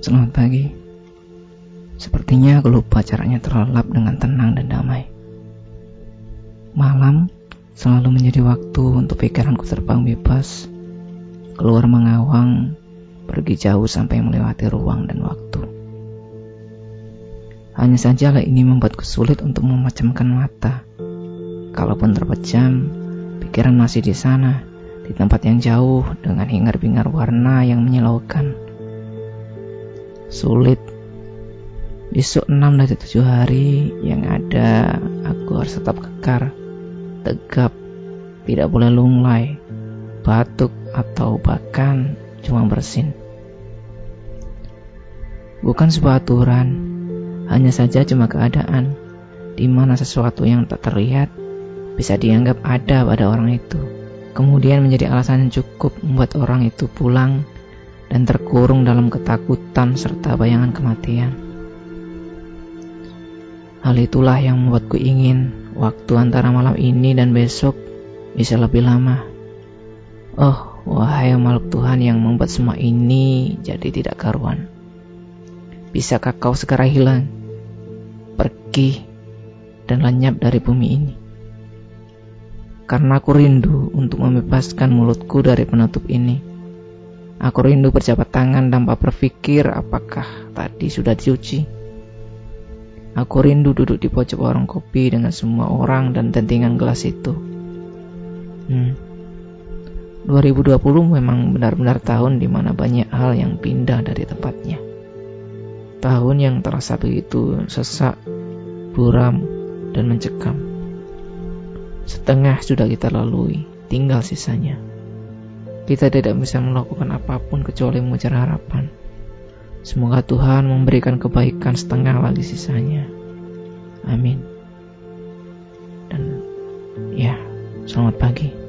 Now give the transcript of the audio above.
Selamat pagi. Sepertinya aku lupa caranya terlelap dengan tenang dan damai. Malam selalu menjadi waktu untuk pikiranku terbang bebas, keluar mengawang, pergi jauh sampai melewati ruang dan waktu. Hanya saja hal ini membuatku sulit untuk memejamkan mata. Kalaupun terpejam, pikiran masih di sana, di tempat yang jauh dengan hingar-bingar warna yang menyilaukan sulit. Besok enam dari tujuh hari yang ada aku harus tetap kekar, tegap, tidak boleh lunglai, batuk atau bahkan cuma bersin. Bukan sebuah aturan, hanya saja cuma keadaan di mana sesuatu yang tak terlihat bisa dianggap ada pada orang itu. Kemudian menjadi alasan yang cukup membuat orang itu pulang dan terkurung dalam ketakutan serta bayangan kematian. Hal itulah yang membuatku ingin waktu antara malam ini dan besok bisa lebih lama. Oh, wahai makhluk Tuhan yang membuat semua ini jadi tidak karuan. Bisakah kau segera hilang, pergi, dan lenyap dari bumi ini? Karena aku rindu untuk membebaskan mulutku dari penutup ini Aku rindu berjabat tangan tanpa berpikir apakah tadi sudah dicuci. Aku rindu duduk di pojok warung kopi dengan semua orang dan tentingan gelas itu. Hmm. 2020 memang benar-benar tahun di mana banyak hal yang pindah dari tempatnya. Tahun yang terasa begitu sesak, buram, dan mencekam. Setengah sudah kita lalui, tinggal sisanya. Kita tidak bisa melakukan apa pun kecuali mengejar harapan. Semoga Tuhan memberikan kebaikan setengah lagi sisanya. Amin. Dan ya, selamat pagi.